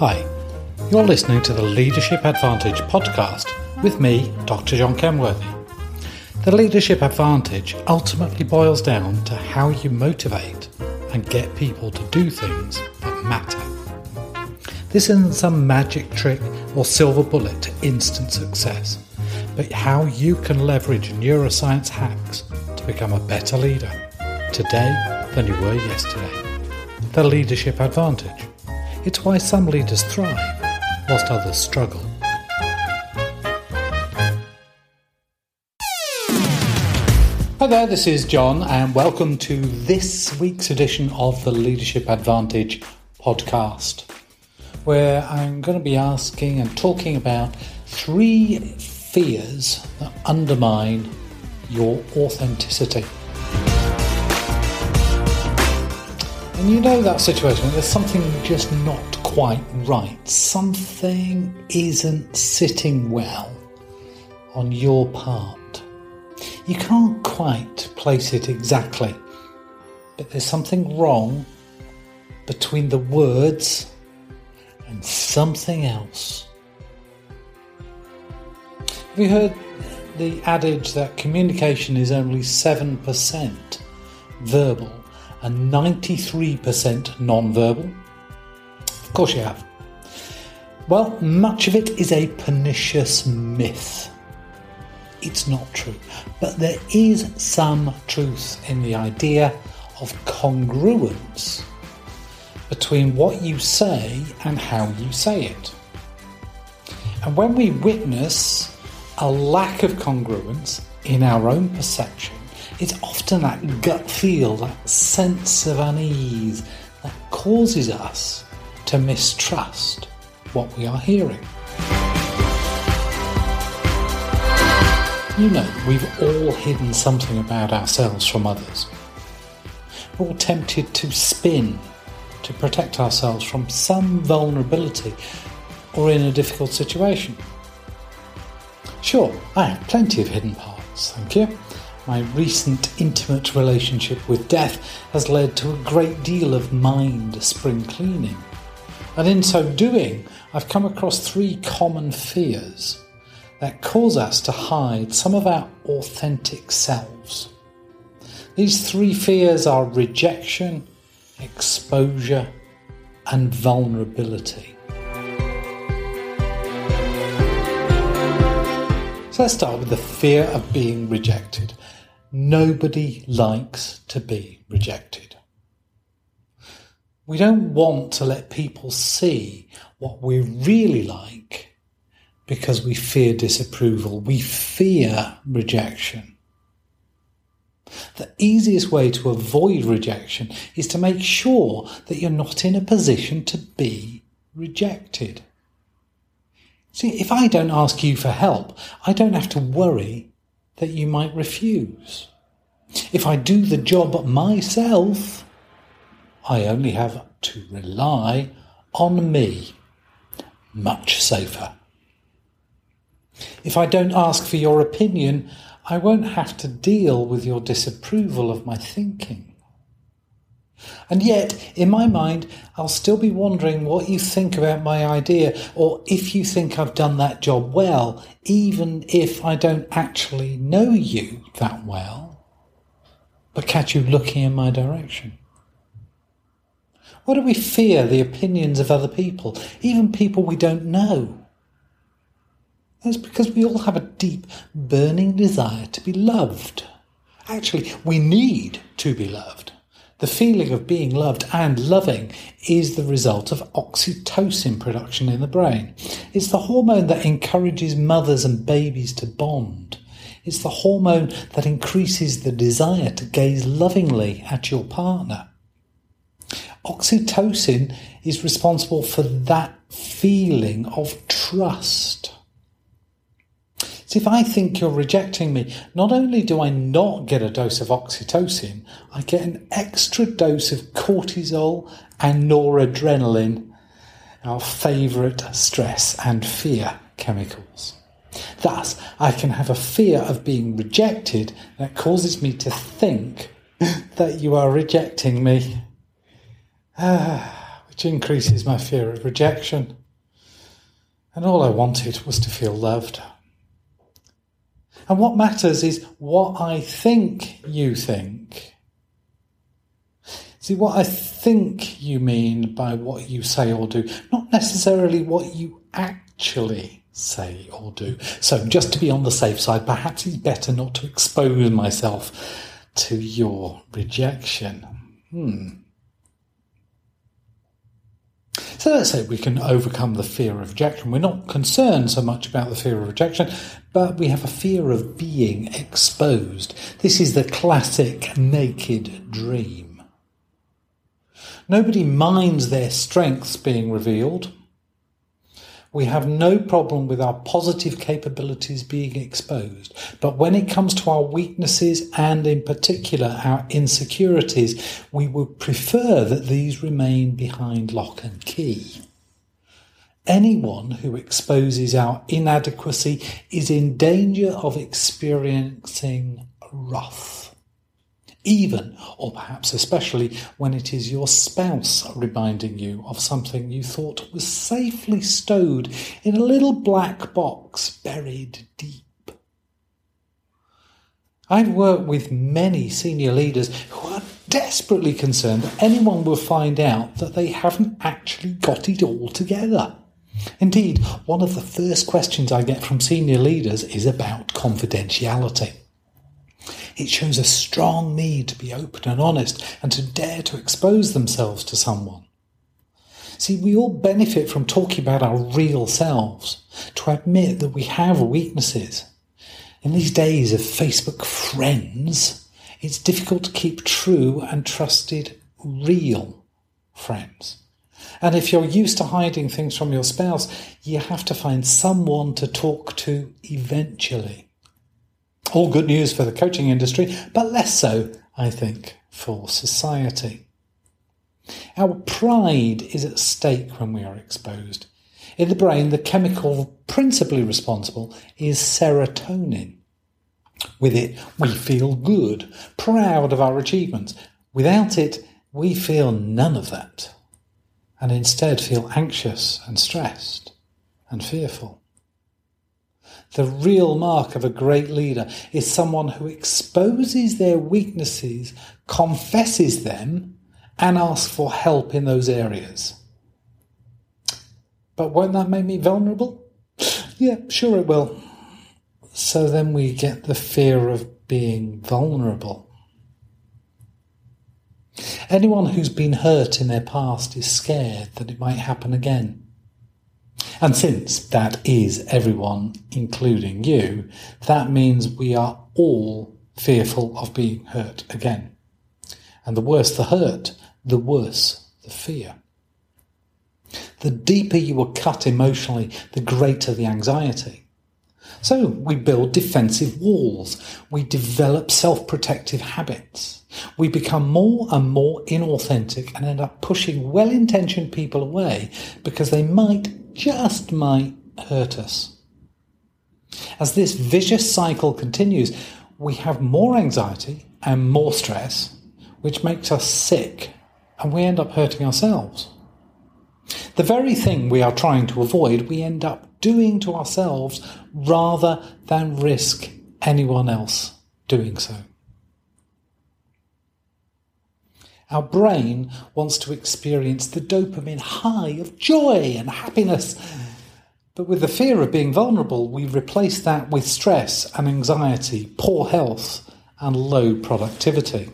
Hi, you're listening to the Leadership Advantage podcast with me, Dr. John Kenworthy. The Leadership Advantage ultimately boils down to how you motivate and get people to do things that matter. This isn't some magic trick or silver bullet to instant success, but how you can leverage neuroscience hacks to become a better leader today than you were yesterday. The Leadership Advantage. It's why some leaders thrive whilst others struggle. Hi there, this is John, and welcome to this week's edition of the Leadership Advantage podcast, where I'm going to be asking and talking about three fears that undermine your authenticity. And you know that situation, there's something just not quite right. Something isn't sitting well on your part. You can't quite place it exactly, but there's something wrong between the words and something else. Have you heard the adage that communication is only 7% verbal and 93% non-verbal? Of course you have. Well, much of it is a pernicious myth. It's not true, but there is some truth in the idea of congruence between what you say and how you say it. And when we witness a lack of congruence in our own perception, it's often that gut feel, that sense of unease that causes us to mistrust what we are hearing. You know, we've all hidden something about ourselves from others. We're all tempted to spin to protect ourselves from some vulnerability or in a difficult situation. Sure, I have plenty of hidden parts, thank you. My recent intimate relationship with death has led to a great deal of mind spring cleaning. And in so doing, I've come across three common fears that cause us to hide some of our authentic selves. These three fears are rejection, exposure, and vulnerability. So let's start with the fear of being rejected. Nobody likes to be rejected. We don't want to let people see what we're really like because we fear disapproval. We fear rejection. The easiest way to avoid rejection is to make sure that you're not in a position to be rejected. See, if I don't ask you for help, I don't have to worry that you might refuse. If I do the job myself, I only have to rely on me. Much safer. If I don't ask for your opinion, I won't have to deal with your disapproval of my thinking. And yet, in my mind, I'll still be wondering what you think about my idea or if you think I've done that job well, even if I don't actually know you that well, but catch you looking in my direction. Why do we fear the opinions of other people, even people we don't know? That's because we all have a deep, burning desire to be loved. Actually, we need to be loved. The feeling of being loved and loving is the result of oxytocin production in the brain. It's the hormone that encourages mothers and babies to bond. It's the hormone that increases the desire to gaze lovingly at your partner. Oxytocin is responsible for that feeling of trust. So if I think you're rejecting me, not only do I not get a dose of oxytocin, I get an extra dose of cortisol and noradrenaline, our favourite stress and fear chemicals. Thus, I can have a fear of being rejected that causes me to think that you are rejecting me. which which increases my fear of rejection. And all I wanted was to feel loved. And what matters is what I think you think. See, what I think you mean by what you say or do, not necessarily what you actually say or do. So, just to be on the safe side, perhaps it's better not to expose myself to your rejection. Hmm. Let's say we can overcome the fear of rejection. We're not concerned so much about the fear of rejection, but we have a fear of being exposed. This is the classic naked dream. Nobody minds their strengths being revealed. We have no problem with our positive capabilities being exposed. But when it comes to our weaknesses and in particular our insecurities, we would prefer that these remain behind lock and key. Anyone who exposes our inadequacy is in danger of experiencing wrath even, or perhaps especially, when it is your spouse reminding you of something you thought was safely stowed in a little black box buried deep. I've worked with many senior leaders who are desperately concerned that anyone will find out that they haven't actually got it all together. Indeed, one of the first questions I get from senior leaders is about confidentiality. It shows a strong need to be open and honest and to dare to expose themselves to someone. See, we all benefit from talking about our real selves, to admit that we have weaknesses. In these days of Facebook friends, it's difficult to keep true and trusted real friends. And if you're used to hiding things from your spouse, you have to find someone to talk to eventually. All good news for the coaching industry, but less so, I think, for society. Our pride is at stake when we are exposed. In the brain, the chemical principally responsible is serotonin. With it, we feel good, proud of our achievements. Without it, we feel none of that, and instead feel anxious and stressed and fearful. The real mark of a great leader is someone who exposes their weaknesses, confesses them, and asks for help in those areas. But won't that make me vulnerable? Yeah, sure it will. So then we get the fear of being vulnerable. Anyone who's been hurt in their past is scared that it might happen again. And since that is everyone, including you, that means we are all fearful of being hurt again. And the worse the hurt, the worse the fear. The deeper you are cut emotionally, the greater the anxiety. So we build defensive walls. We develop self-protective habits. We become more and more inauthentic and end up pushing well-intentioned people away because they might just might hurt us. As this vicious cycle continues, we have more anxiety and more stress, which makes us sick, and we end up hurting ourselves. The very thing we are trying to avoid, we end up doing to ourselves rather than risk anyone else doing so. Our brain wants to experience the dopamine high of joy and happiness. But with the fear of being vulnerable, we replace that with stress and anxiety, poor health, and low productivity.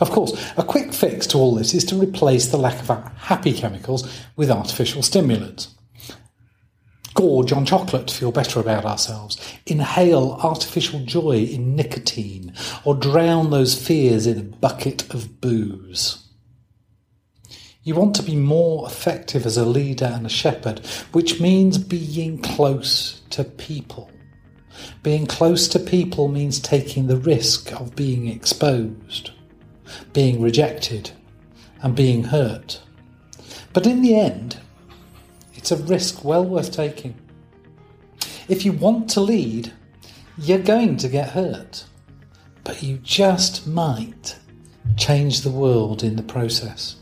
Of course, a quick fix to all this is to replace the lack of happy chemicals with artificial stimulants gorge on chocolate to feel better about ourselves, inhale artificial joy in nicotine, or drown those fears in a bucket of booze. You want to be more effective as a leader and a shepherd, which means being close to people. Being close to people means taking the risk of being exposed, being rejected, and being hurt. But in the end, it's a risk well worth taking. If you want to lead, you're going to get hurt, but you just might change the world in the process.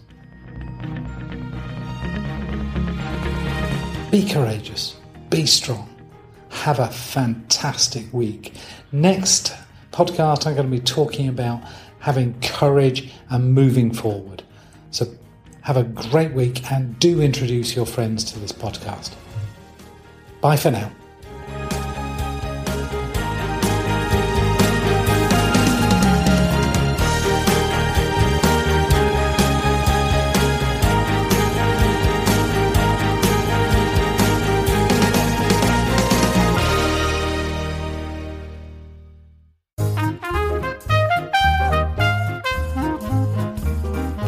Be courageous, be strong, have a fantastic week. Next podcast, I'm going to be talking about having courage and moving forward. So have a great week and do introduce your friends to this podcast. Bye for now.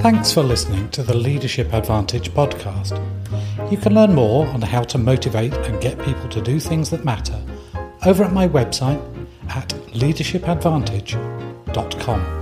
Thanks for listening to the Leadership Advantage podcast. You can learn more on how to motivate and get people to do things that matter over at my website at leadershipadvantage.com.